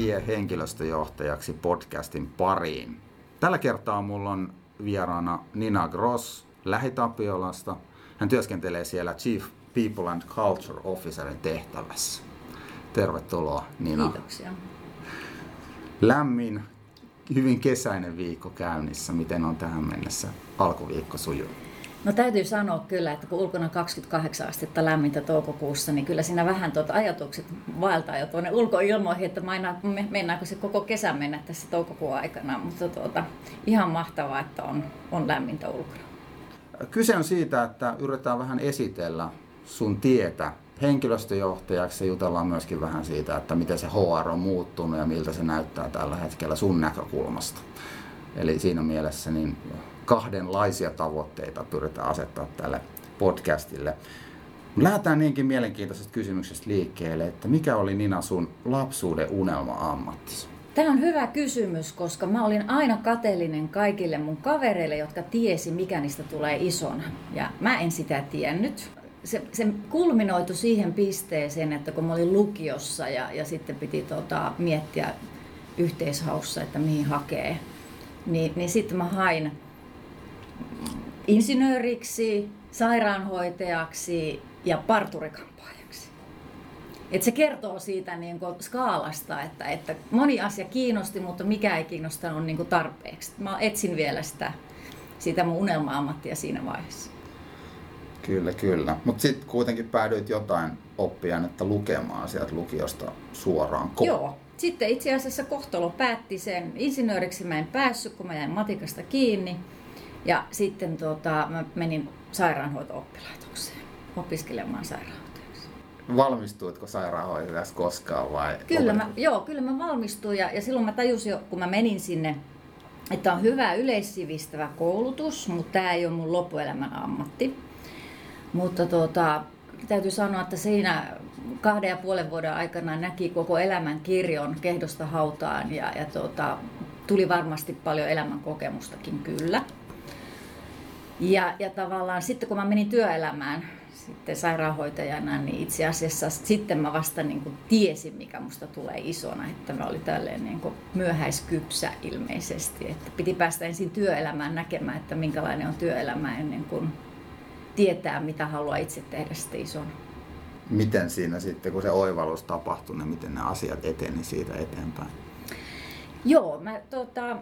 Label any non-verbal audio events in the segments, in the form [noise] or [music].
Tie henkilöstöjohtajaksi podcastin pariin. Tällä kertaa mulla on vieraana Nina Gross Lähitapiolasta. Hän työskentelee siellä Chief People and Culture Officerin tehtävässä. Tervetuloa Nina. Kiitoksia. Lämmin, hyvin kesäinen viikko käynnissä. Miten on tähän mennessä alkuviikko sujunut? No täytyy sanoa kyllä, että kun ulkona 28 astetta lämmintä toukokuussa, niin kyllä siinä vähän tuota ajatukset vaeltaa jo tuonne ulkoilmoihin, että mennäänkö se koko kesä mennä tässä toukokuun aikana. Mutta tuota, ihan mahtavaa, että on, on lämmintä ulkona. Kyse on siitä, että yritetään vähän esitellä sun tietä henkilöstöjohtajaksi ja jutellaan myöskin vähän siitä, että miten se HR on muuttunut ja miltä se näyttää tällä hetkellä sun näkökulmasta. Eli siinä mielessä niin kahdenlaisia tavoitteita pyritään asettaa tälle podcastille. Lähdetään niinkin mielenkiintoisesta kysymyksestä liikkeelle, että mikä oli Nina sun lapsuuden unelma-ammattisi? Tämä on hyvä kysymys, koska mä olin aina kateellinen kaikille mun kavereille, jotka tiesi, mikä niistä tulee isona. Ja mä en sitä tiennyt. Se, se kulminoitu siihen pisteeseen, että kun mä olin lukiossa ja, ja sitten piti tota, miettiä yhteishaussa, että mihin hakee, niin, niin sitten mä hain insinööriksi, sairaanhoitajaksi ja parturikampaajaksi. Et se kertoo siitä niin kuin skaalasta, että, että moni asia kiinnosti, mutta mikä ei kiinnostanut niin kuin tarpeeksi. Mä etsin vielä sitä, sitä mun unelma-ammattia siinä vaiheessa. Kyllä, kyllä. Mutta sitten kuitenkin päädyit jotain että lukemaan sieltä lukiosta suoraan ko- Joo. Sitten itse asiassa kohtalo päätti sen. Insinööriksi mä en päässyt, kun mä jäin matikasta kiinni. Ja sitten tota, mä menin sairaanhoito-oppilaitokseen opiskelemaan sairaanhoitajaksi. Valmistuitko sairaanhoitajaksi koskaan vai? Kyllä mä, joo, kyllä mä valmistuin ja, ja silloin mä tajusin jo, kun mä menin sinne, että on hyvä yleissivistävä koulutus, mutta tämä ei ole mun loppuelämän ammatti. Mutta tota, täytyy sanoa, että siinä kahden ja puolen vuoden aikana näki koko elämän kirjon kehdosta hautaan ja, ja tota, tuli varmasti paljon elämän kokemustakin kyllä. Ja, ja tavallaan sitten kun mä menin työelämään sitten sairaanhoitajana, niin itse asiassa sitten mä vasta niin kuin tiesin, mikä musta tulee isona. Että mä olin tälleen niin kuin myöhäiskypsä ilmeisesti. Että piti päästä ensin työelämään näkemään, että minkälainen on työelämä ennen kuin tietää, mitä haluaa itse tehdä sitten isona. Miten siinä sitten, kun se oivallus tapahtui, niin miten ne asiat eteni siitä eteenpäin? Joo, mä tota,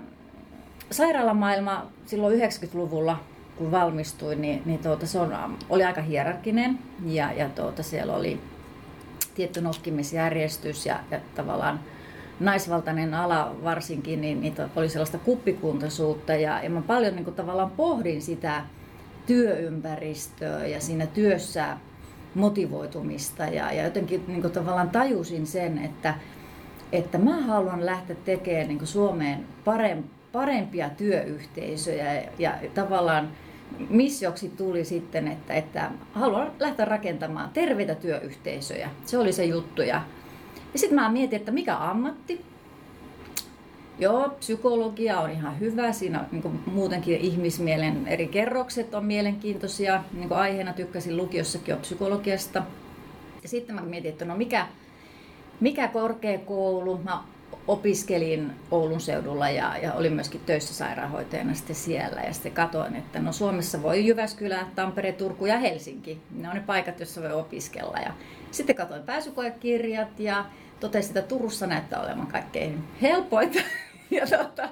sairaalamaailma silloin 90-luvulla kun valmistuin, niin, niin tuota, se on, oli aika hierarkinen ja, ja tuota, siellä oli tietty nokkimisjärjestys ja, ja tavallaan naisvaltainen ala varsinkin, niin, niin oli sellaista kuppikuntaisuutta ja, ja mä paljon niin kuin, tavallaan pohdin sitä työympäristöä ja siinä työssä motivoitumista ja, ja jotenkin niin kuin, tavallaan tajusin sen, että, että mä haluan lähteä tekemään niin kuin Suomeen parempia työyhteisöjä ja, ja tavallaan missioksi tuli sitten, että, että haluan lähteä rakentamaan terveitä työyhteisöjä. Se oli se juttu. Ja, ja sitten mä mietin, että mikä ammatti. Joo, psykologia on ihan hyvä. Siinä niin muutenkin ihmismielen eri kerrokset on mielenkiintoisia. Niin aiheena tykkäsin lukiossakin jo psykologiasta. Ja sitten mä mietin, että no mikä, mikä korkeakoulu. Mä opiskelin Oulun seudulla ja, ja olin myöskin töissä sairaanhoitajana sitten siellä. Ja sitten katoin, että no Suomessa voi Jyväskylä, Tampere, Turku ja Helsinki. Ne on ne paikat, joissa voi opiskella. Ja sitten katoin pääsykoekirjat ja totesin, että Turussa näyttää olevan kaikkein helpoita. [laughs] Ja tota,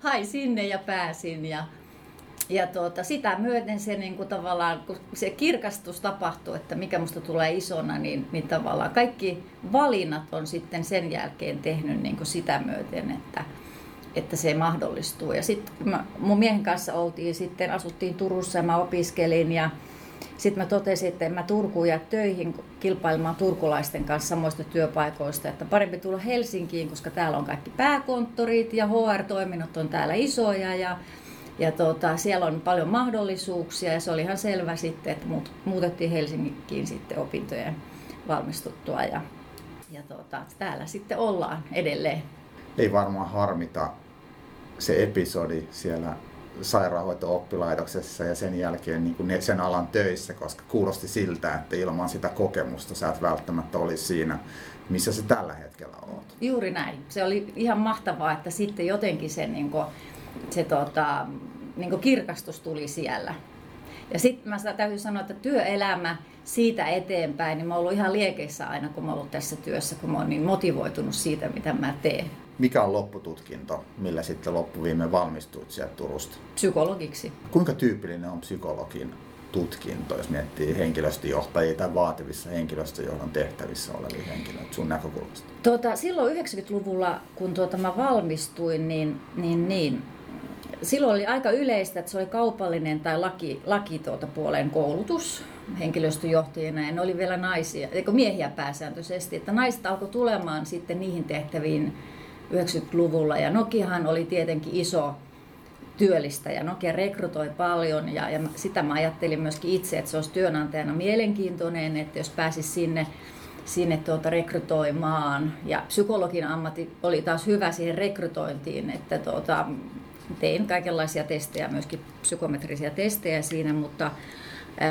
hain sinne ja pääsin. Ja ja tuota, sitä myöten se niin kuin tavallaan, kun se kirkastus tapahtuu, että mikä musta tulee isona, niin, niin tavallaan kaikki valinnat on sitten sen jälkeen tehnyt niin kuin sitä myöten, että, että se mahdollistuu. Ja sitten mun miehen kanssa oltiin sitten, asuttiin Turussa ja mä opiskelin ja sitten mä totesin, että en mä Turkuun ja töihin kilpailemaan turkulaisten kanssa samoista työpaikoista, että parempi tulla Helsinkiin, koska täällä on kaikki pääkonttorit ja HR-toiminnot on täällä isoja ja ja tota, siellä on paljon mahdollisuuksia ja se oli ihan selvä sitten, että muutettiin Helsinkiin sitten opintojen valmistuttua ja, ja tota, täällä sitten ollaan edelleen. Ei varmaan harmita se episodi siellä sairaanhoito-oppilaitoksessa ja sen jälkeen niin kuin sen alan töissä, koska kuulosti siltä, että ilman sitä kokemusta sä et välttämättä olisi siinä, missä sä tällä hetkellä oot. Juuri näin. Se oli ihan mahtavaa, että sitten jotenkin se, niin kuin, se tota, niin kirkastus tuli siellä. Ja sitten mä täytyy sanoa, että työelämä siitä eteenpäin, niin mä oon ollut ihan liekeissä aina, kun mä oon ollut tässä työssä, kun mä oon niin motivoitunut siitä, mitä mä teen. Mikä on loppututkinto, millä sitten loppuviime valmistuit sieltä Turusta? Psykologiksi. Kuinka tyypillinen on psykologin tutkinto, jos miettii henkilöstöjohtajia tai vaativissa henkilöstöjohdon tehtävissä olevia henkilöitä sun näkökulmasta? Tuota, silloin 90-luvulla, kun tuota mä valmistuin, niin, niin, niin silloin oli aika yleistä, että se oli kaupallinen tai laki, laki tuota puolen koulutus henkilöstöjohtajina ja ne oli vielä naisia, eikö miehiä pääsääntöisesti, että naiset alkoi tulemaan sitten niihin tehtäviin 90-luvulla ja Nokiahan oli tietenkin iso työllistäjä. Nokia rekrytoi paljon ja, ja sitä mä ajattelin myöskin itse, että se olisi työnantajana mielenkiintoinen, että jos pääsisi sinne, sinne tuota rekrytoimaan. Ja psykologin ammatti oli taas hyvä siihen rekrytointiin, että tuota, tein kaikenlaisia testejä, myöskin psykometrisiä testejä siinä, mutta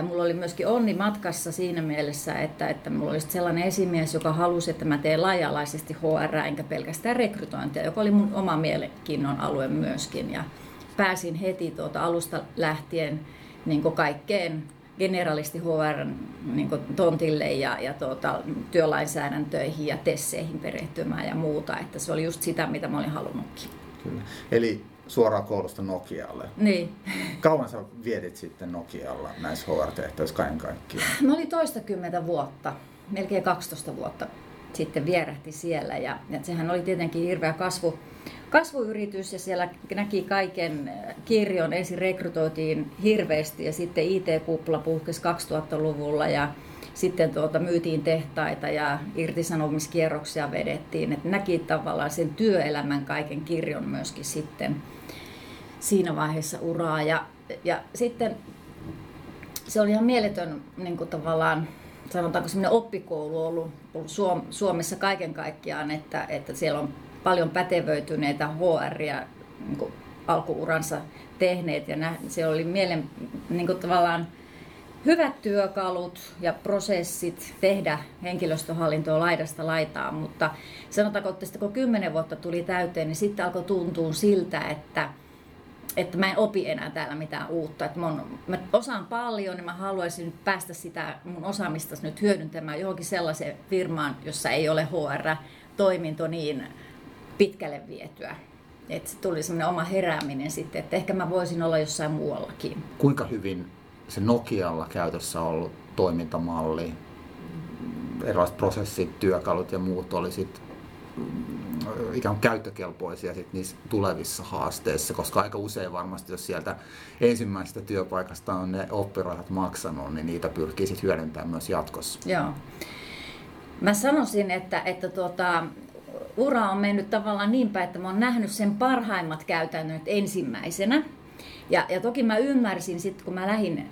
Mulla oli myöskin onni matkassa siinä mielessä, että, että mulla olisi sellainen esimies, joka halusi, että mä teen laaja-alaisesti HR, enkä pelkästään rekrytointia, joka oli mun oma mielenkiinnon alue myöskin. Ja pääsin heti tuota alusta lähtien niin kaikkeen generalisti HR niin tontille ja, ja tuota, työlainsäädäntöihin ja tesseihin perehtymään ja muuta. Että se oli just sitä, mitä mä olin halunnutkin. Kyllä. Eli suoraan koulusta Nokialle. Niin. Kauan sä vietit sitten Nokialla näissä HR-tehtävissä kaiken kaikkiaan? Mä olin toistakymmentä vuotta, melkein 12 vuotta sitten vierähti siellä ja, ja sehän oli tietenkin hirveä kasvu, kasvuyritys ja siellä näki kaiken kirjon. Ensin rekrytoitiin hirveästi ja sitten IT-kupla puhkesi 2000-luvulla ja sitten tuota, myytiin tehtaita ja irtisanomiskierroksia vedettiin. Et näki tavallaan sen työelämän kaiken kirjon myöskin sitten siinä vaiheessa uraa. Ja, ja sitten se oli ihan mieletön niin kuin tavallaan, sanotaanko semmoinen oppikoulu ollut, ollut Suomessa kaiken kaikkiaan, että, että siellä on paljon pätevöityneitä HR ja niin alkuuransa tehneet ja nä, se oli mielen niin kuin tavallaan hyvät työkalut ja prosessit tehdä henkilöstöhallintoa laidasta laitaan, mutta sanotaanko, että kun kymmenen vuotta tuli täyteen, niin sitten alkoi tuntua siltä, että, että mä en opi enää täällä mitään uutta. Että mun, mä osaan paljon ja mä haluaisin päästä sitä mun osaamista nyt hyödyntämään johonkin sellaiseen firmaan, jossa ei ole HR-toiminto niin pitkälle vietyä. Että se tuli semmoinen oma herääminen sitten, että ehkä mä voisin olla jossain muuallakin. Kuinka hyvin se Nokialla käytössä ollut toimintamalli, erilaiset prosessit, työkalut ja muut oli ikään kuin käyttökelpoisia sit niissä tulevissa haasteissa, koska aika usein varmasti, jos sieltä ensimmäisestä työpaikasta on ne oppirahat maksanut, niin niitä pyrkii sit hyödyntämään myös jatkossa. Joo. Mä sanoisin, että, että tuota, ura on mennyt tavallaan niin päin, että mä oon nähnyt sen parhaimmat käytännöt ensimmäisenä. Ja, ja toki mä ymmärsin sitten, kun mä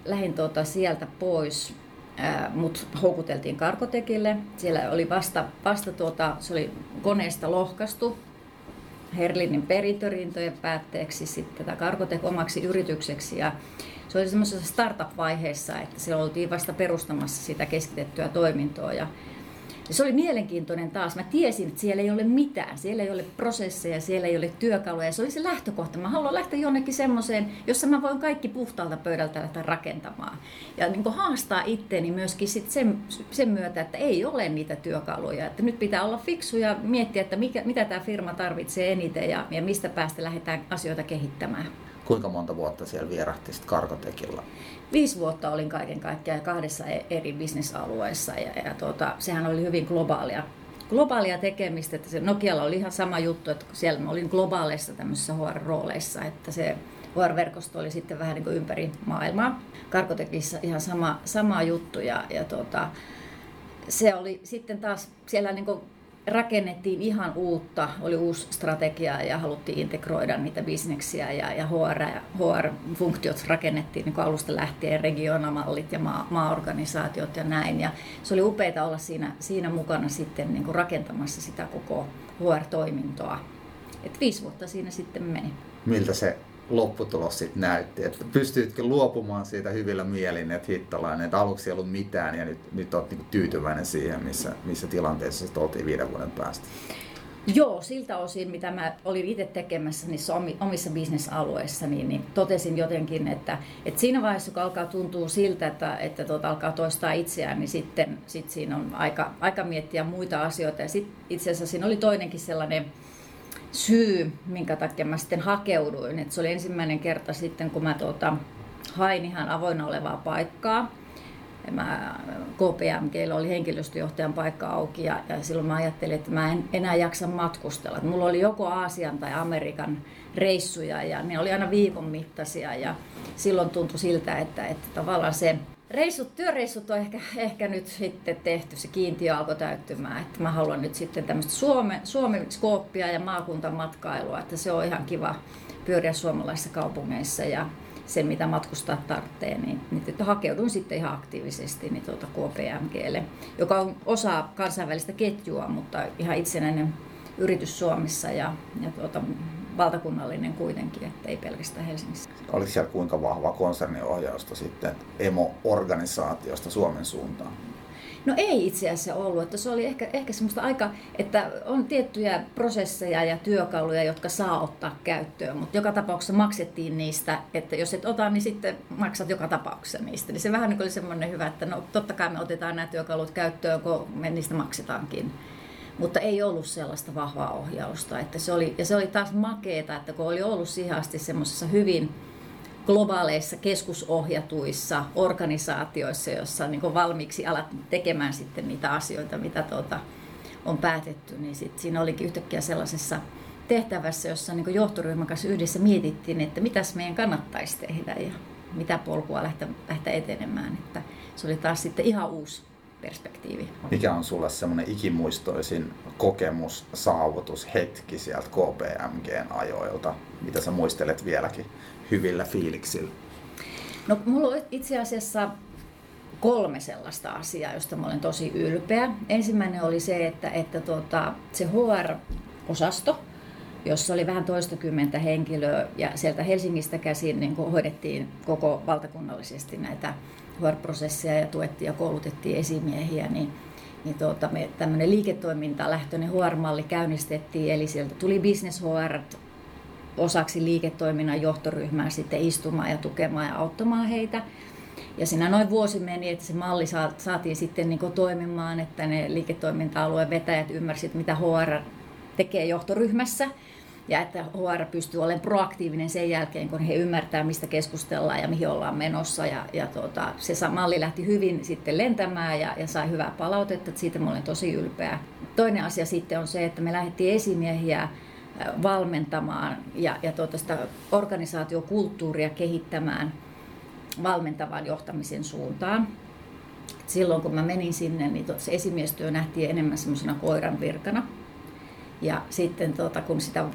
lähdin, tuota sieltä pois, mut houkuteltiin Karkotekille. Siellä oli vasta, vasta tuota, se oli koneesta lohkastu Herlinin perintörintojen päätteeksi sitten tätä Karkotek omaksi yritykseksi. Ja se oli semmoisessa startup-vaiheessa, että siellä oltiin vasta perustamassa sitä keskitettyä toimintoa. Ja ja se oli mielenkiintoinen taas. Mä tiesin, että siellä ei ole mitään. Siellä ei ole prosesseja, siellä ei ole työkaluja. Se oli se lähtökohta. Mä haluan lähteä jonnekin semmoiseen, jossa mä voin kaikki puhtaalta pöydältä lähteä rakentamaan. Ja niin haastaa itteeni myöskin sit sen, sen myötä, että ei ole niitä työkaluja. Että nyt pitää olla fiksu ja miettiä, että mikä, mitä tämä firma tarvitsee eniten ja, ja mistä päästä lähdetään asioita kehittämään. Kuinka monta vuotta siellä vierahti sitten Karkotekilla? Viisi vuotta olin kaiken kaikkiaan kahdessa e- eri bisnesalueessa ja, ja tuota, sehän oli hyvin globaalia, globaalia tekemistä. Että se Nokialla oli ihan sama juttu, että siellä mä olin globaaleissa tämmöisissä HR-rooleissa, että se HR-verkosto oli sitten vähän niin kuin ympäri maailmaa. Karkotekissa ihan sama, sama juttu ja, ja tuota, se oli sitten taas siellä niin kuin rakennettiin ihan uutta, oli uusi strategia ja haluttiin integroida niitä bisneksiä ja, ja HR, HR-funktiot rakennettiin niin alusta lähtien, regionamallit ja maa, maaorganisaatiot ja näin. Ja se oli upeita olla siinä, siinä mukana sitten niin kuin rakentamassa sitä koko HR-toimintoa. Et viisi vuotta siinä sitten meni. Miltä se lopputulos sitten näytti? Että pystyitkö luopumaan siitä hyvillä mielin, että hittalainen, että aluksi ei ollut mitään ja nyt, nyt olet niin tyytyväinen siihen, missä, missä tilanteessa sitten oltiin viiden vuoden päästä? Joo, siltä osin, mitä mä olin itse tekemässä niissä omissa bisnesalueissa, niin, niin totesin jotenkin, että, että siinä vaiheessa, kun alkaa tuntua siltä, että, että tuota, alkaa toistaa itseään, niin sitten sit siinä on aika, aika miettiä muita asioita. Ja sit, itse asiassa siinä oli toinenkin sellainen syy, minkä takia mä sitten hakeuduin. Et se oli ensimmäinen kerta sitten, kun mä tuota, hain ihan avoinna olevaa paikkaa mä, KPMGllä oli henkilöstöjohtajan paikka auki ja, ja silloin mä ajattelin, että mä en enää jaksa matkustella. Et mulla oli joko Aasian tai Amerikan reissuja ja ne oli aina viikon mittaisia ja silloin tuntui siltä, että, että tavallaan se reissut, työreissut on ehkä, ehkä nyt sitten tehty, se kiintiö alkoi täyttymään, että mä haluan nyt sitten tämmöistä Suomen, Suomen skooppia ja maakuntamatkailua, että se on ihan kiva pyöriä suomalaisissa kaupungeissa ja sen, mitä matkustaa tarvitsee, niin, niin hakeuduin sitten ihan aktiivisesti niin tuota KPMGlle, joka on osa kansainvälistä ketjua, mutta ihan itsenäinen yritys Suomessa ja, ja tuota, valtakunnallinen kuitenkin, että ei pelkästään Helsingissä. Oliko siellä kuinka vahva konserniohjausta sitten emo-organisaatiosta Suomen suuntaan? No ei itse asiassa ollut, että se oli ehkä, ehkä semmoista aika, että on tiettyjä prosesseja ja työkaluja, jotka saa ottaa käyttöön, mutta joka tapauksessa maksettiin niistä, että jos et ota, niin sitten maksat joka tapauksessa niistä. Niin se vähän niin oli semmoinen hyvä, että no totta kai me otetaan nämä työkalut käyttöön, kun me niistä maksetaankin. Mutta ei ollut sellaista vahvaa ohjausta. Että se oli, ja se oli taas makeeta, että kun oli ollut siihen asti semmoisessa hyvin globaaleissa keskusohjatuissa organisaatioissa, joissa niin valmiiksi alat tekemään sitten niitä asioita, mitä tuota, on päätetty, niin sit siinä olikin yhtäkkiä sellaisessa tehtävässä, jossa niin johtoryhmän kanssa yhdessä mietittiin, että mitäs meidän kannattaisi tehdä ja mitä polkua lähteä, lähteä etenemään. Että se oli taas sitten ihan uusi perspektiivi. Mikä on sulle semmoinen ikimuistoisin kokemus, saavutus, hetki sieltä KPMGn ajoilta, mitä sä muistelet vieläkin hyvillä fiiliksillä? No mulla on itse asiassa kolme sellaista asiaa, josta mä olen tosi ylpeä. Ensimmäinen oli se, että, että tuota, se HR-osasto, jossa oli vähän toistakymmentä henkilöä ja sieltä Helsingistä käsin niin hoidettiin koko valtakunnallisesti näitä HR-prosesseja ja tuettiin ja koulutettiin esimiehiä, niin, niin tuota, me tämmöinen liiketoimintalähtöinen HR-malli käynnistettiin, eli sieltä tuli Business HR osaksi liiketoiminnan johtoryhmää sitten istumaan ja tukemaan ja auttamaan heitä. Ja siinä noin vuosi meni, että se malli saatiin sitten niin toimimaan, että ne liiketoiminta-alueen vetäjät ymmärsivät, mitä HR tekee johtoryhmässä. Ja että HR pystyy olemaan proaktiivinen sen jälkeen, kun he ymmärtää, mistä keskustellaan ja mihin ollaan menossa. Ja, ja tuota, se malli lähti hyvin sitten lentämään ja, ja sai hyvää palautetta, että siitä mä olen tosi ylpeä. Toinen asia sitten on se, että me lähdettiin esimiehiä valmentamaan ja, ja tuota sitä organisaatiokulttuuria kehittämään valmentavan johtamisen suuntaan. Silloin kun mä menin sinne, niin se esimiestyö nähtiin enemmän semmoisena koiran virkana. Ja sitten tuota, kun sitä,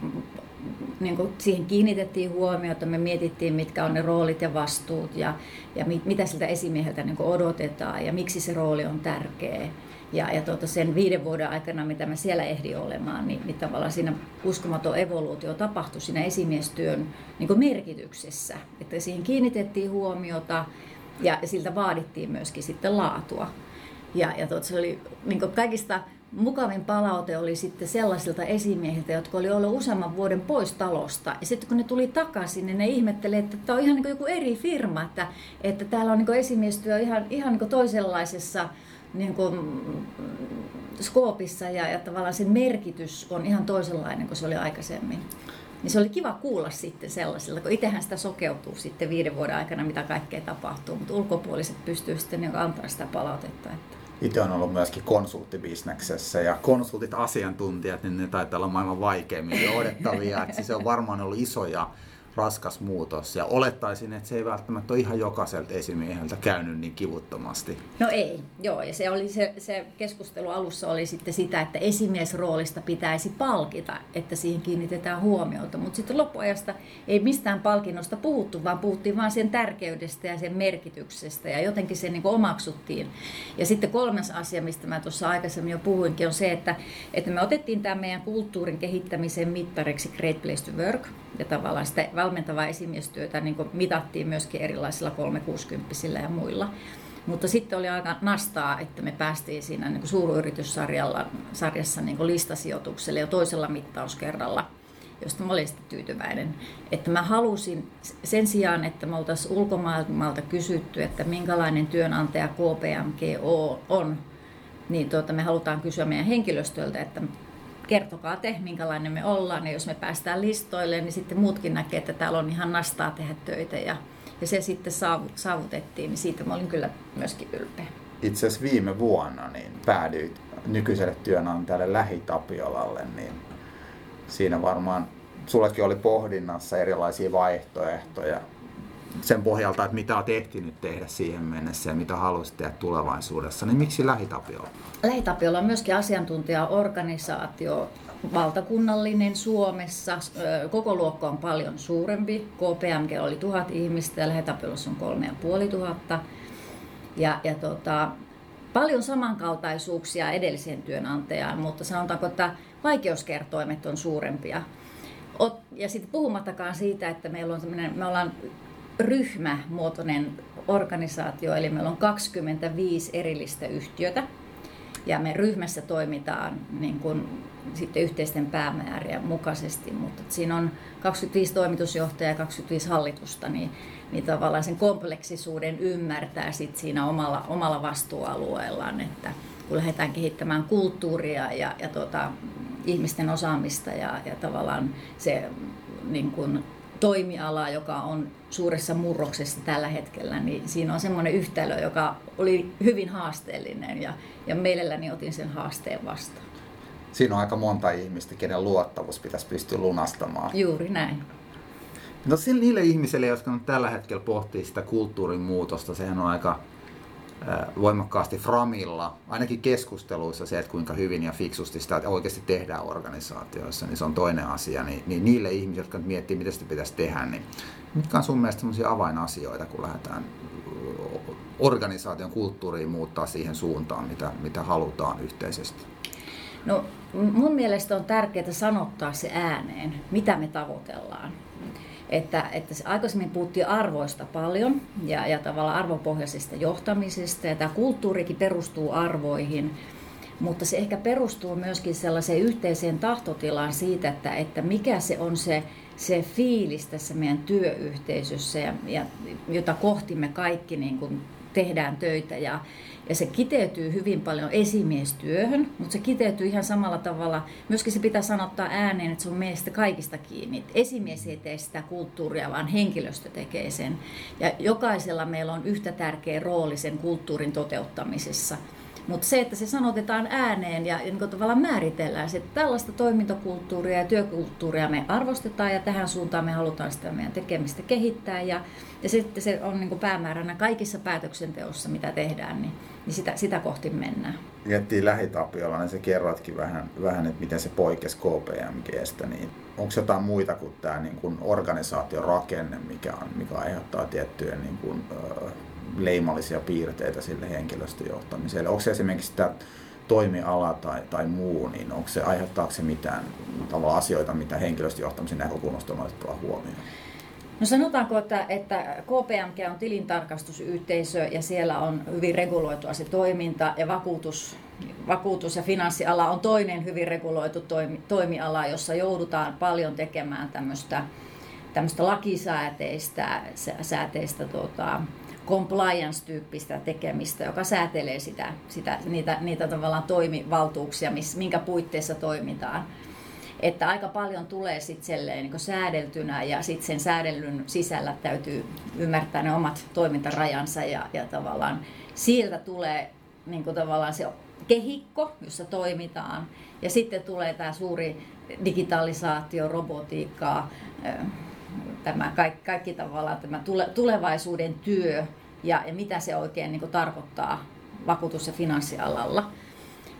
niin kuin siihen kiinnitettiin huomiota, me mietittiin, mitkä on ne roolit ja vastuut ja, ja mit, mitä siltä esimieheltä niin odotetaan ja miksi se rooli on tärkeä ja, ja tuota, sen viiden vuoden aikana, mitä mä siellä ehdin olemaan, niin, niin tavallaan siinä uskomaton evoluutio tapahtui siinä esimiestyön niin merkityksessä. Että siihen kiinnitettiin huomiota ja siltä vaadittiin myöskin sitten laatua. Ja, ja tuota, se oli niin kaikista mukavin palaute oli sitten sellaisilta esimiehiltä, jotka oli ollut useamman vuoden pois talosta. Ja sitten kun ne tuli takaisin, niin ne ihmetteli, että tämä on ihan niin joku eri firma, että, että täällä on niin esimiestyö ihan, ihan niin toisenlaisessa niin kuin, skoopissa ja, ja tavallaan sen merkitys on ihan toisenlainen kuin se oli aikaisemmin. Niin se oli kiva kuulla sitten sellaisella, kun itsehän sitä sokeutuu sitten viiden vuoden aikana, mitä kaikkea tapahtuu, mutta ulkopuoliset pystyy sitten niin antamaan sitä palautetta. Että itse on ollut myöskin konsulttibisneksessä ja konsultit asiantuntijat, niin ne taitaa olla maailman vaikeimmin johdettavia. [laughs] että se on varmaan ollut isoja raskas muutos. Ja olettaisin, että se ei välttämättä ole ihan jokaiselta esimieheltä käynyt niin kivuttomasti. No ei, joo. Ja se, oli se, se keskustelu alussa oli sitten sitä, että esimiesroolista pitäisi palkita, että siihen kiinnitetään huomiota, mutta sitten loppuajasta ei mistään palkinnosta puhuttu, vaan puhuttiin vain sen tärkeydestä ja sen merkityksestä. Ja jotenkin se niin omaksuttiin. Ja sitten kolmas asia, mistä mä tuossa aikaisemmin jo puhuinkin, on se, että, että me otettiin tämän meidän kulttuurin kehittämisen mittariksi Great Place to Work. Ja tavallaan sitä valmentavaa esimiestyötä niin mitattiin myöskin erilaisilla 360 ja muilla. Mutta sitten oli aika nastaa, että me päästiin siinä niin suuryrityssarjassa niin listasijoitukselle jo toisella mittauskerralla – josta mä olin sitten tyytyväinen. Että mä halusin sen sijaan, että me oltaisiin ulkomailta kysytty, että minkälainen työnantaja KPMG on, niin tuota, me halutaan kysyä meidän henkilöstöltä, että kertokaa te, minkälainen me ollaan. Ja jos me päästään listoille, niin sitten muutkin näkee, että täällä on ihan nastaa tehdä töitä. Ja, ja se sitten saavutettiin, niin siitä mä olin kyllä myöskin ylpeä. Itse asiassa viime vuonna niin päädyit nykyiselle työnantajalle Lähitapiolalle, niin siinä varmaan sullekin oli pohdinnassa erilaisia vaihtoehtoja sen pohjalta, että mitä olet ehtinyt tehdä siihen mennessä ja mitä haluaisit tehdä tulevaisuudessa, niin miksi Lähitapiola? Lähitapiola on myöskin asiantuntijaorganisaatio, valtakunnallinen Suomessa. Koko luokka on paljon suurempi. KPMG oli tuhat ihmistä ja Lähitapiolassa on kolme ja puoli tuhatta. Ja, ja tota, paljon samankaltaisuuksia edelliseen työnantajaan, mutta sanotaanko, että vaikeuskertoimet on suurempia. Ja sitten puhumattakaan siitä, että meillä on me ollaan ryhmämuotoinen organisaatio, eli meillä on 25 erillistä yhtiötä, ja me ryhmässä toimitaan niin kuin, sitten yhteisten päämäärien mukaisesti, mutta siinä on 25 toimitusjohtajaa ja 25 hallitusta, niin, niin tavallaan sen kompleksisuuden ymmärtää sit siinä omalla, omalla vastuualueellaan, että kun lähdetään kehittämään kulttuuria ja, ja tuota, ihmisten osaamista ja, ja tavallaan se niin kuin, toimiala, joka on suuressa murroksessa tällä hetkellä, niin siinä on semmoinen yhtälö, joka oli hyvin haasteellinen ja, ja mielelläni otin sen haasteen vastaan. Siinä on aika monta ihmistä, kenen luottamus pitäisi pystyä lunastamaan. Juuri näin. No niille ihmisille, jotka nyt tällä hetkellä pohtii sitä kulttuurin muutosta, sehän on aika voimakkaasti framilla, ainakin keskusteluissa se, että kuinka hyvin ja fiksusti sitä oikeasti tehdään organisaatioissa, niin se on toinen asia. Niin, niin niille ihmisille, jotka miettii, miten sitä pitäisi tehdä, niin mitkä on sun mielestä sellaisia avainasioita, kun lähdetään organisaation kulttuuriin muuttaa siihen suuntaan, mitä, mitä halutaan yhteisesti? No mun mielestä on tärkeää sanottaa se ääneen, mitä me tavoitellaan että, että aikaisemmin puhuttiin arvoista paljon ja, ja tavallaan arvopohjaisesta johtamisesta ja tämä kulttuurikin perustuu arvoihin, mutta se ehkä perustuu myöskin sellaiseen yhteiseen tahtotilaan siitä, että, että mikä se on se, se fiilis tässä meidän työyhteisössä, ja, ja, jota kohti me kaikki niin kuin tehdään töitä. Ja, ja se kiteytyy hyvin paljon esimiestyöhön, mutta se kiteytyy ihan samalla tavalla. Myöskin se pitää sanottaa ääneen, että se on meistä kaikista kiinni. Esimies ei tee sitä kulttuuria, vaan henkilöstö tekee sen. Ja jokaisella meillä on yhtä tärkeä rooli sen kulttuurin toteuttamisessa. Mutta se, että se sanotetaan ääneen ja niin tavallaan määritellään, että tällaista toimintakulttuuria ja työkulttuuria me arvostetaan ja tähän suuntaan me halutaan sitä meidän tekemistä kehittää. Ja, ja sitten se on niin päämääränä kaikissa päätöksenteossa, mitä tehdään, niin, niin sitä, sitä kohti mennään. Miettii lähitapiolla, niin sä kerroitkin vähän, vähän että miten se poikesi KPMGstä, niin onko jotain muita kuin tämä niin kuin organisaation rakenne, mikä, on, mikä aiheuttaa tiettyjä niin kuin, leimallisia piirteitä sille henkilöstöjohtamiselle? Onko se esimerkiksi sitä toimiala tai, tai muu, niin onko se, aiheuttaako se mitään asioita, mitä henkilöstöjohtamisen näkökulmasta on otettava huomioon? No sanotaanko, että, että KPMG on tilintarkastusyhteisö ja siellä on hyvin reguloitua se toiminta ja vakuutus, vakuutus- ja finanssiala on toinen hyvin reguloitu toimi, toimiala, jossa joudutaan paljon tekemään tämmöistä, tämmöistä lakisääteistä sääteistä, tuota, compliance-tyyppistä tekemistä, joka säätelee sitä, sitä, niitä, niitä tavallaan toimivaltuuksia, miss, minkä puitteissa toimitaan. Että aika paljon tulee sitten niin säädeltynä ja sitten sen säädellyn sisällä täytyy ymmärtää ne omat toimintarajansa ja, ja tavallaan sieltä tulee niin kuin tavallaan se kehikko, jossa toimitaan. Ja sitten tulee tämä suuri digitalisaatio, robotiikka, tämä kaikki, kaikki tavallaan tämä tulevaisuuden työ ja, ja mitä se oikein niin tarkoittaa vakuutus- ja finanssialalla.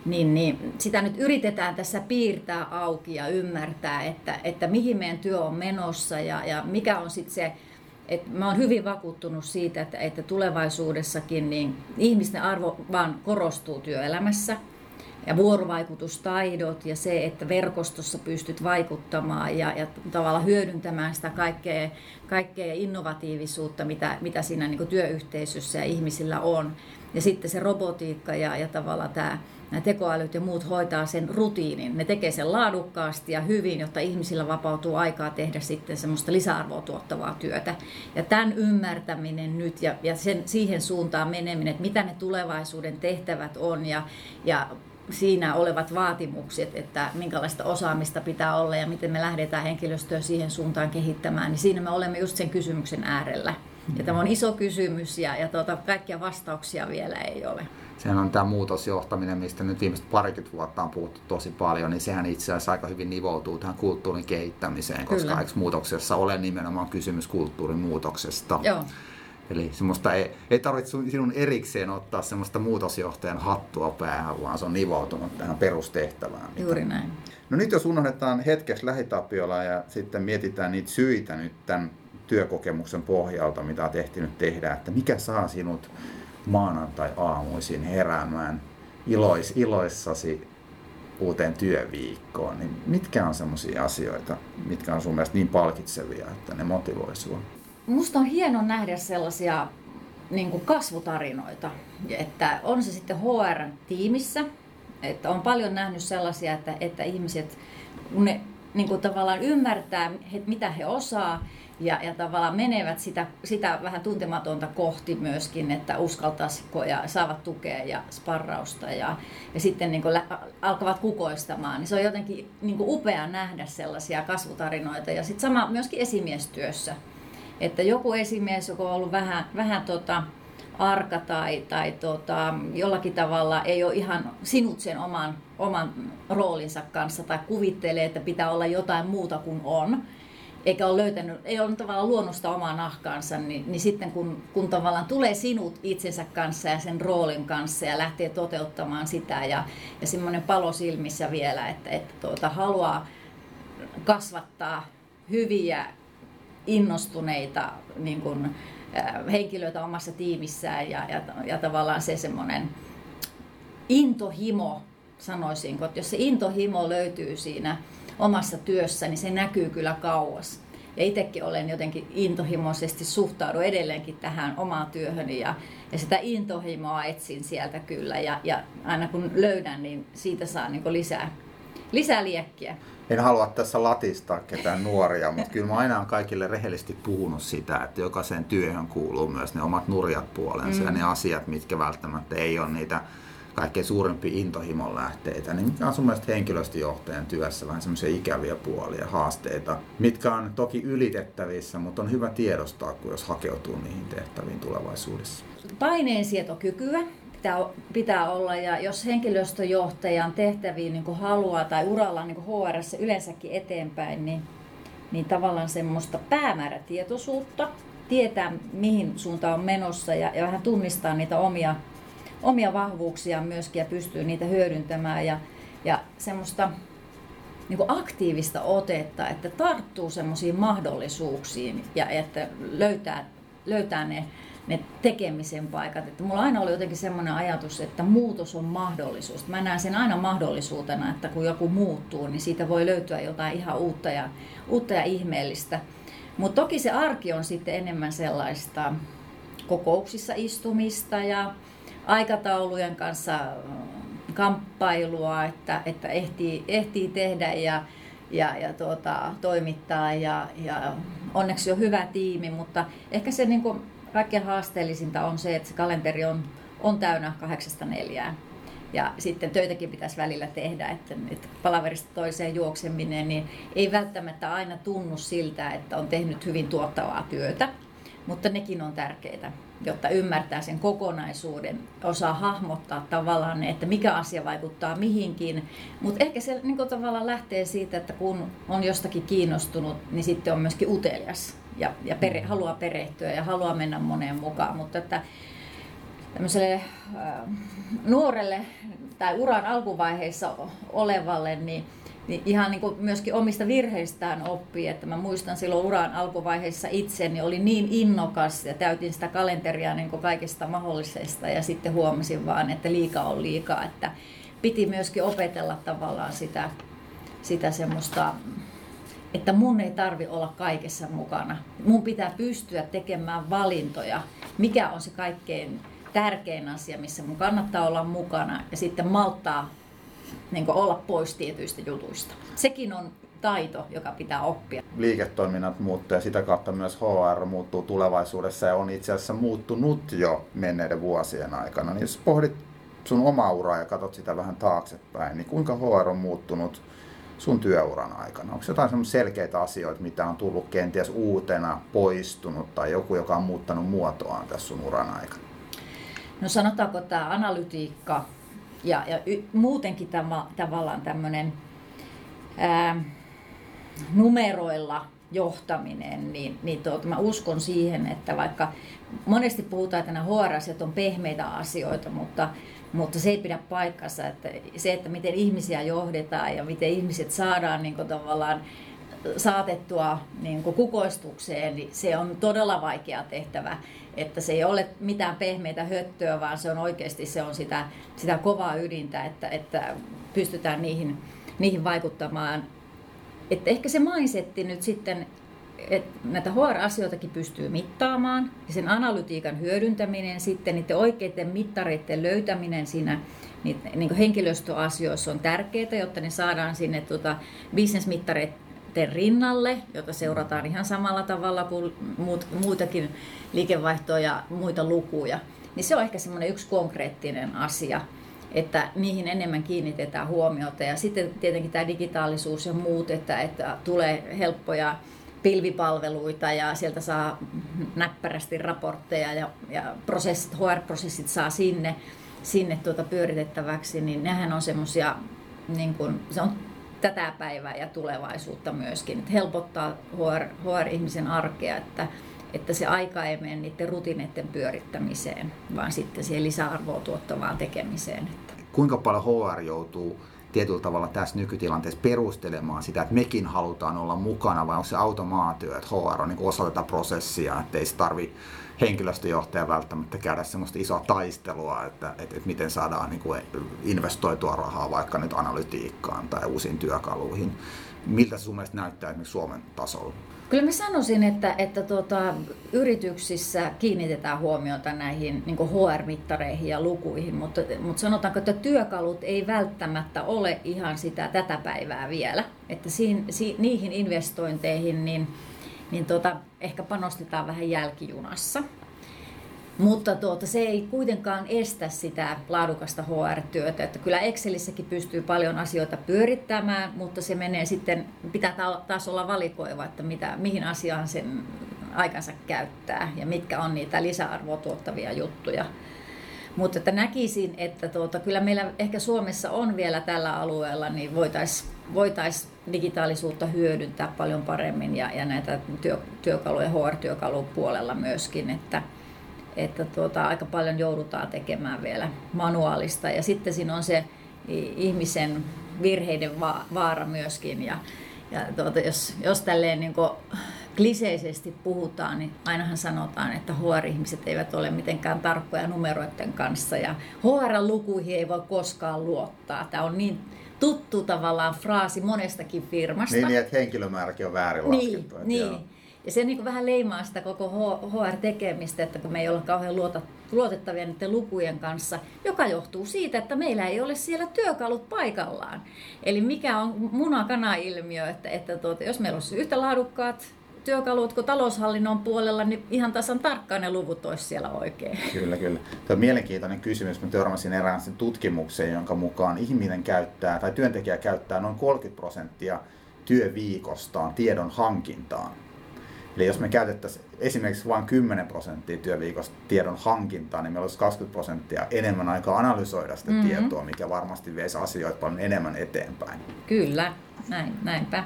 Niin, niin sitä nyt yritetään tässä piirtää auki ja ymmärtää, että, että mihin meidän työ on menossa ja, ja mikä on sitten se, että mä oon hyvin vakuuttunut siitä, että, että tulevaisuudessakin niin ihmisten arvo vaan korostuu työelämässä ja vuorovaikutustaidot ja se, että verkostossa pystyt vaikuttamaan ja, ja tavallaan hyödyntämään sitä kaikkea, kaikkea innovatiivisuutta, mitä, mitä siinä niin työyhteisössä ja ihmisillä on. Ja sitten se robotiikka ja, ja tavallaan tämä nämä tekoälyt ja muut hoitaa sen rutiinin. Ne tekee sen laadukkaasti ja hyvin, jotta ihmisillä vapautuu aikaa tehdä sitten semmoista lisäarvoa tuottavaa työtä. Ja tämän ymmärtäminen nyt ja, ja sen, siihen suuntaan meneminen, että mitä ne tulevaisuuden tehtävät on ja, ja siinä olevat vaatimukset, että minkälaista osaamista pitää olla ja miten me lähdetään henkilöstöä siihen suuntaan kehittämään, niin siinä me olemme just sen kysymyksen äärellä. Ja tämä on iso kysymys ja, ja tuota, kaikkia vastauksia vielä ei ole. Sehän on tämä muutosjohtaminen, mistä nyt viimeiset parikymmentä vuotta on puhuttu tosi paljon, niin sehän itse asiassa aika hyvin nivoutuu tähän kulttuurin kehittämiseen, koska Kyllä. muutoksessa ole nimenomaan kysymys kulttuurin muutoksesta. Joo. Eli semmoista ei, ei tarvitse sinun erikseen ottaa semmoista muutosjohtajan hattua päähän, vaan se on nivoutunut tähän perustehtävään. Juuri näin. No nyt jos unohdetaan hetkeksi lähitapiola ja sitten mietitään niitä syitä nyt tämän työkokemuksen pohjalta, mitä on tehty tehdä, että mikä saa sinut maanantai-aamuisin heräämään ilois, iloissasi uuteen työviikkoon, niin mitkä on semmoisia asioita, mitkä on sun mielestä niin palkitsevia, että ne motivoi sinua? Musta on hieno nähdä sellaisia niin kuin kasvutarinoita, että on se sitten HR-tiimissä, että on paljon nähnyt sellaisia, että, että ihmiset, kun ne niin kuin tavallaan ymmärtää, mitä he osaa, ja, ja tavallaan menevät sitä, sitä vähän tuntematonta kohti myöskin, että uskaltaisiko ja saavat tukea ja sparrausta ja, ja sitten niin lä- alkavat kukoistamaan. Niin se on jotenkin niin upea nähdä sellaisia kasvutarinoita ja sitten sama myöskin esimiestyössä. Että joku esimies, joka on ollut vähän, vähän tota, arka tai, tai tota, jollakin tavalla ei ole ihan sinut sen oman, oman roolinsa kanssa tai kuvittelee, että pitää olla jotain muuta kuin on, eikä ole löytänyt, ei ole tavallaan luonnosta omaa nahkaansa, niin, niin sitten kun, kun tavallaan tulee sinut itsensä kanssa ja sen roolin kanssa ja lähtee toteuttamaan sitä ja, ja semmoinen palo silmissä vielä, että, että tuota, haluaa kasvattaa hyviä, innostuneita niin kuin, äh, henkilöitä omassa tiimissään ja, ja, ja tavallaan se semmoinen intohimo, sanoisinko, että jos se intohimo löytyy siinä omassa työssä, niin se näkyy kyllä kauas. Ja itsekin olen jotenkin intohimoisesti suhtaudu edelleenkin tähän omaan työhöni ja, ja sitä intohimoa etsin sieltä kyllä. Ja, ja aina kun löydän, niin siitä saa niin lisää, lisää liekkiä. En halua tässä latistaa ketään nuoria, mutta kyllä mä aina on kaikille rehellisesti puhunut sitä, että jokaiseen työhön kuuluu myös ne omat nurjat puolensa mm. ja ne asiat, mitkä välttämättä ei ole niitä kaikkein suurimpia intohimon lähteitä, niin mitkä on sun mielestä henkilöstöjohtajan työssä vähän semmoisia ikäviä puolia, haasteita, mitkä on toki ylitettävissä, mutta on hyvä tiedostaa, kun jos hakeutuu niihin tehtäviin tulevaisuudessa. Paineensietokykyä pitää, pitää olla. Ja jos henkilöstöjohtajan tehtäviin niin haluaa tai uralla niin HR yleensäkin eteenpäin, niin, niin tavallaan semmoista päämäärätietoisuutta, tietää mihin suuntaan on menossa ja, ja vähän tunnistaa niitä omia omia vahvuuksia myöskin ja pystyy niitä hyödyntämään. Ja, ja semmoista niin aktiivista otetta, että tarttuu semmoisiin mahdollisuuksiin ja että löytää, löytää ne, ne tekemisen paikat. Että mulla aina oli jotenkin semmoinen ajatus, että muutos on mahdollisuus. Mä näen sen aina mahdollisuutena, että kun joku muuttuu, niin siitä voi löytyä jotain ihan uutta ja, uutta ja ihmeellistä. Mutta toki se arki on sitten enemmän sellaista kokouksissa istumista ja aikataulujen kanssa mm, kamppailua, että, että ehtii, ehtii tehdä ja, ja, ja tuota, toimittaa ja, ja onneksi on hyvä tiimi, mutta ehkä se niin kuin, kaikkein haasteellisinta on se, että se kalenteri on, on täynnä kahdeksasta neljään. Ja sitten töitäkin pitäisi välillä tehdä, että, että palaverista toiseen juokseminen niin ei välttämättä aina tunnu siltä, että on tehnyt hyvin tuottavaa työtä, mutta nekin on tärkeitä jotta ymmärtää sen kokonaisuuden, osaa hahmottaa tavallaan, että mikä asia vaikuttaa mihinkin. Mutta ehkä se niin tavallaan lähtee siitä, että kun on jostakin kiinnostunut, niin sitten on myöskin utelias ja, ja pere, haluaa perehtyä ja haluaa mennä moneen mukaan. Mutta että tämmöiselle äh, nuorelle tai uran alkuvaiheessa olevalle, niin niin ihan niin kuin myöskin omista virheistään oppii. Että mä muistan silloin uran alkuvaiheessa itse, niin oli niin innokas ja täytin sitä kalenteria niin kuin kaikista mahdollisesta ja sitten huomasin vaan, että liika on liikaa, että piti myöskin opetella tavallaan sitä, sitä semmoista, että mun ei tarvi olla kaikessa mukana. Mun pitää pystyä tekemään valintoja, mikä on se kaikkein tärkein asia, missä mun kannattaa olla mukana ja sitten malttaa niin olla pois tietyistä jutuista. Sekin on taito, joka pitää oppia. Liiketoiminnat muuttuu ja sitä kautta myös HR muuttuu tulevaisuudessa ja on itse asiassa muuttunut jo menneiden vuosien aikana. Niin jos pohdit sun omaa uraa ja katsot sitä vähän taaksepäin, niin kuinka HR on muuttunut sun työuran aikana? Onko jotain selkeitä asioita, mitä on tullut kenties uutena, poistunut tai joku, joka on muuttanut muotoaan tässä sun uran aikana? No sanotaanko tämä analytiikka ja, ja y, muutenkin tämä, tavallaan tämmöinen numeroilla johtaminen, niin, niin tuota, mä uskon siihen, että vaikka monesti puhutaan, että nämä hr on pehmeitä asioita, mutta, mutta se ei pidä paikkansa, että se, että miten ihmisiä johdetaan ja miten ihmiset saadaan niin kuin tavallaan saatettua niin kuin kukoistukseen, niin se on todella vaikea tehtävä. Että se ei ole mitään pehmeitä höttöä, vaan se on oikeasti se on sitä, sitä kovaa ydintä, että, että pystytään niihin, niihin vaikuttamaan että ehkä se mindsetti nyt sitten, että näitä HR-asioitakin pystyy mittaamaan ja sen analytiikan hyödyntäminen sitten, niiden oikeiden mittareiden löytäminen siinä niin henkilöstöasioissa on tärkeää, jotta ne saadaan sinne tuota, bisnesmittareiden rinnalle, jota seurataan ihan samalla tavalla kuin muut, muitakin liikevaihtoja ja muita lukuja. Niin se on ehkä semmoinen yksi konkreettinen asia että niihin enemmän kiinnitetään huomiota. Ja sitten tietenkin tämä digitaalisuus ja muut, että, että tulee helppoja pilvipalveluita ja sieltä saa näppärästi raportteja ja, ja prosessit, HR-prosessit saa sinne, sinne tuota pyöritettäväksi, niin nehän on semmoisia, niin se on tätä päivää ja tulevaisuutta myöskin, että helpottaa HR, HR-ihmisen arkea, että, että se aika ei mene niiden rutiineiden pyörittämiseen, vaan sitten siihen lisäarvoa tuottavaan tekemiseen. Kuinka paljon HR joutuu tietyllä tavalla tässä nykytilanteessa perustelemaan sitä, että mekin halutaan olla mukana, vai onko se automaatio, että HR on niin osa tätä prosessia, että ei se tarvi henkilöstöjohtaja välttämättä käydä semmoista isoa taistelua, että, että, että miten saadaan niin kuin investoitua rahaa vaikka nyt analytiikkaan tai uusiin työkaluihin. Miltä se sun mielestä näyttää esimerkiksi Suomen tasolla? Kyllä mä sanoisin, että, että tuota, yrityksissä kiinnitetään huomiota näihin niin HR-mittareihin ja lukuihin, mutta, mutta sanotaanko, että työkalut ei välttämättä ole ihan sitä tätä päivää vielä. Että siin, si, niihin investointeihin niin, niin tuota, ehkä panostetaan vähän jälkijunassa. Mutta tuota, se ei kuitenkaan estä sitä laadukasta HR-työtä. Että kyllä Excelissäkin pystyy paljon asioita pyörittämään, mutta se menee sitten, pitää taas olla valikoiva, että mitä, mihin asiaan sen aikansa käyttää ja mitkä on niitä lisäarvoa tuottavia juttuja. Mutta että näkisin, että tuota, kyllä meillä ehkä Suomessa on vielä tällä alueella, niin voitaisiin voitais digitaalisuutta hyödyntää paljon paremmin ja, ja näitä työ, työkaluja HR-työkalupuolella myöskin. Että, että tuota, aika paljon joudutaan tekemään vielä manuaalista. Ja sitten siinä on se ihmisen virheiden vaara myöskin. Ja, ja tuota, jos, jos tälleen niin kliseisesti puhutaan, niin ainahan sanotaan, että HR-ihmiset eivät ole mitenkään tarkkoja numeroiden kanssa ja HR-lukuihin ei voi koskaan luottaa. Tämä on niin tuttu tavallaan fraasi monestakin firmasta. Niin, niin että henkilömääräkin on väärin niin, laskettu. Niin, ja se niin vähän leimaa sitä koko HR-tekemistä, että kun me ei olla kauhean luotettavia niiden lukujen kanssa, joka johtuu siitä, että meillä ei ole siellä työkalut paikallaan. Eli mikä on muna-kana-ilmiö, että, että tuota, jos meillä olisi yhtä laadukkaat työkalut kuin taloushallinnon puolella, niin ihan tasan tarkkaan ne luvut olisi siellä oikein. Kyllä, kyllä. Tuo on mielenkiintoinen kysymys. Mä törmäsin erään sen tutkimukseen, jonka mukaan ihminen käyttää tai työntekijä käyttää noin 30 prosenttia työviikostaan tiedon hankintaan. Eli jos me käytettäisiin esimerkiksi vain 10 prosenttia työviikosta tiedon hankintaan, niin meillä olisi 20 prosenttia enemmän aikaa analysoida sitä mm-hmm. tietoa, mikä varmasti veisi asioita paljon enemmän eteenpäin. Kyllä, näin, näinpä.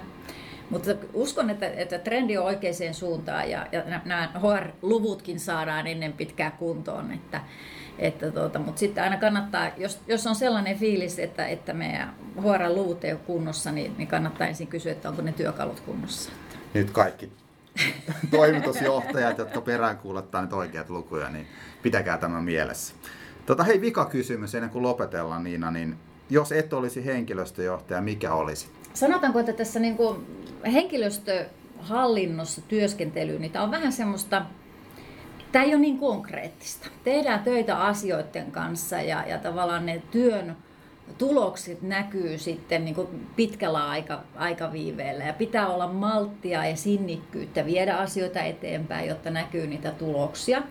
Mutta uskon, että, että trendi on oikeaan suuntaan ja, ja nämä HR-luvutkin saadaan ennen pitkää kuntoon. Että, että tuota, mutta sitten aina kannattaa, jos, jos on sellainen fiilis, että, että meidän HR-luvut ei ole kunnossa, niin, niin kannattaa ensin kysyä, että onko ne työkalut kunnossa. Nyt kaikki toimitusjohtajat, jotka peräänkuulettaa nyt oikeat lukuja, niin pitäkää tämä mielessä. Tota, hei, vika kysymys ennen kuin lopetellaan Niina, niin jos et olisi henkilöstöjohtaja, mikä olisi? Sanotaanko, että tässä niin kuin henkilöstöhallinnossa työskentely, niin tämä on vähän semmoista, tämä ei ole niin konkreettista. Tehdään töitä asioiden kanssa ja, ja tavallaan ne työn tulokset näkyy sitten niin kuin pitkällä aika, aikaviiveellä. Ja pitää olla malttia ja sinnikkyyttä viedä asioita eteenpäin, jotta näkyy niitä tuloksia.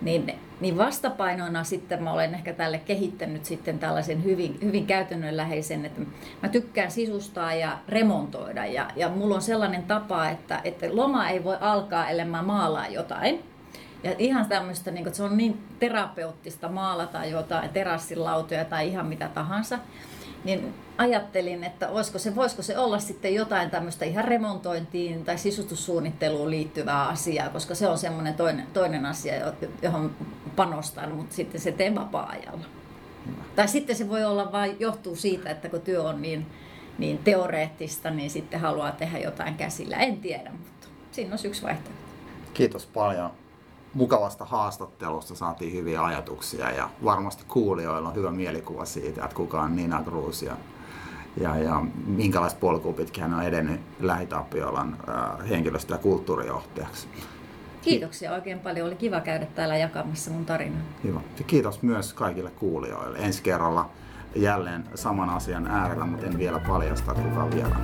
Niin, niin vastapainona sitten mä olen ehkä tälle kehittänyt sitten tällaisen hyvin, hyvin käytännönläheisen, että mä tykkään sisustaa ja remontoida. Ja, ja mulla on sellainen tapa, että, että loma ei voi alkaa, ellei mä maalaa jotain ja ihan tämmöistä, niin että se on niin terapeuttista maalata jotain terassilautoja tai ihan mitä tahansa. Niin ajattelin, että olisiko se, voisiko se olla sitten jotain tämmöistä ihan remontointiin tai sisustussuunnitteluun liittyvää asiaa, koska se on semmoinen toinen, toinen asia, johon panostan, mutta sitten se teen vapaa-ajalla. Tai sitten se voi olla vain johtuu siitä, että kun työ on niin, niin teoreettista, niin sitten haluaa tehdä jotain käsillä. En tiedä, mutta siinä on yksi vaihtoehto. Kiitos paljon mukavasta haastattelusta saatiin hyviä ajatuksia ja varmasti kuulijoilla on hyvä mielikuva siitä, että kuka on Nina Cruz ja, ja, ja minkälaista polkua pitkin hän on edennyt Lähitapiolan äh, henkilöstö- ja kulttuurijohtajaksi. Kiitoksia oikein paljon. Oli kiva käydä täällä jakamassa mun tarinaa. Hyvä. Ja kiitos myös kaikille kuulijoille. Ensi kerralla jälleen saman asian äärellä, mutta en vielä paljasta kuka vielä.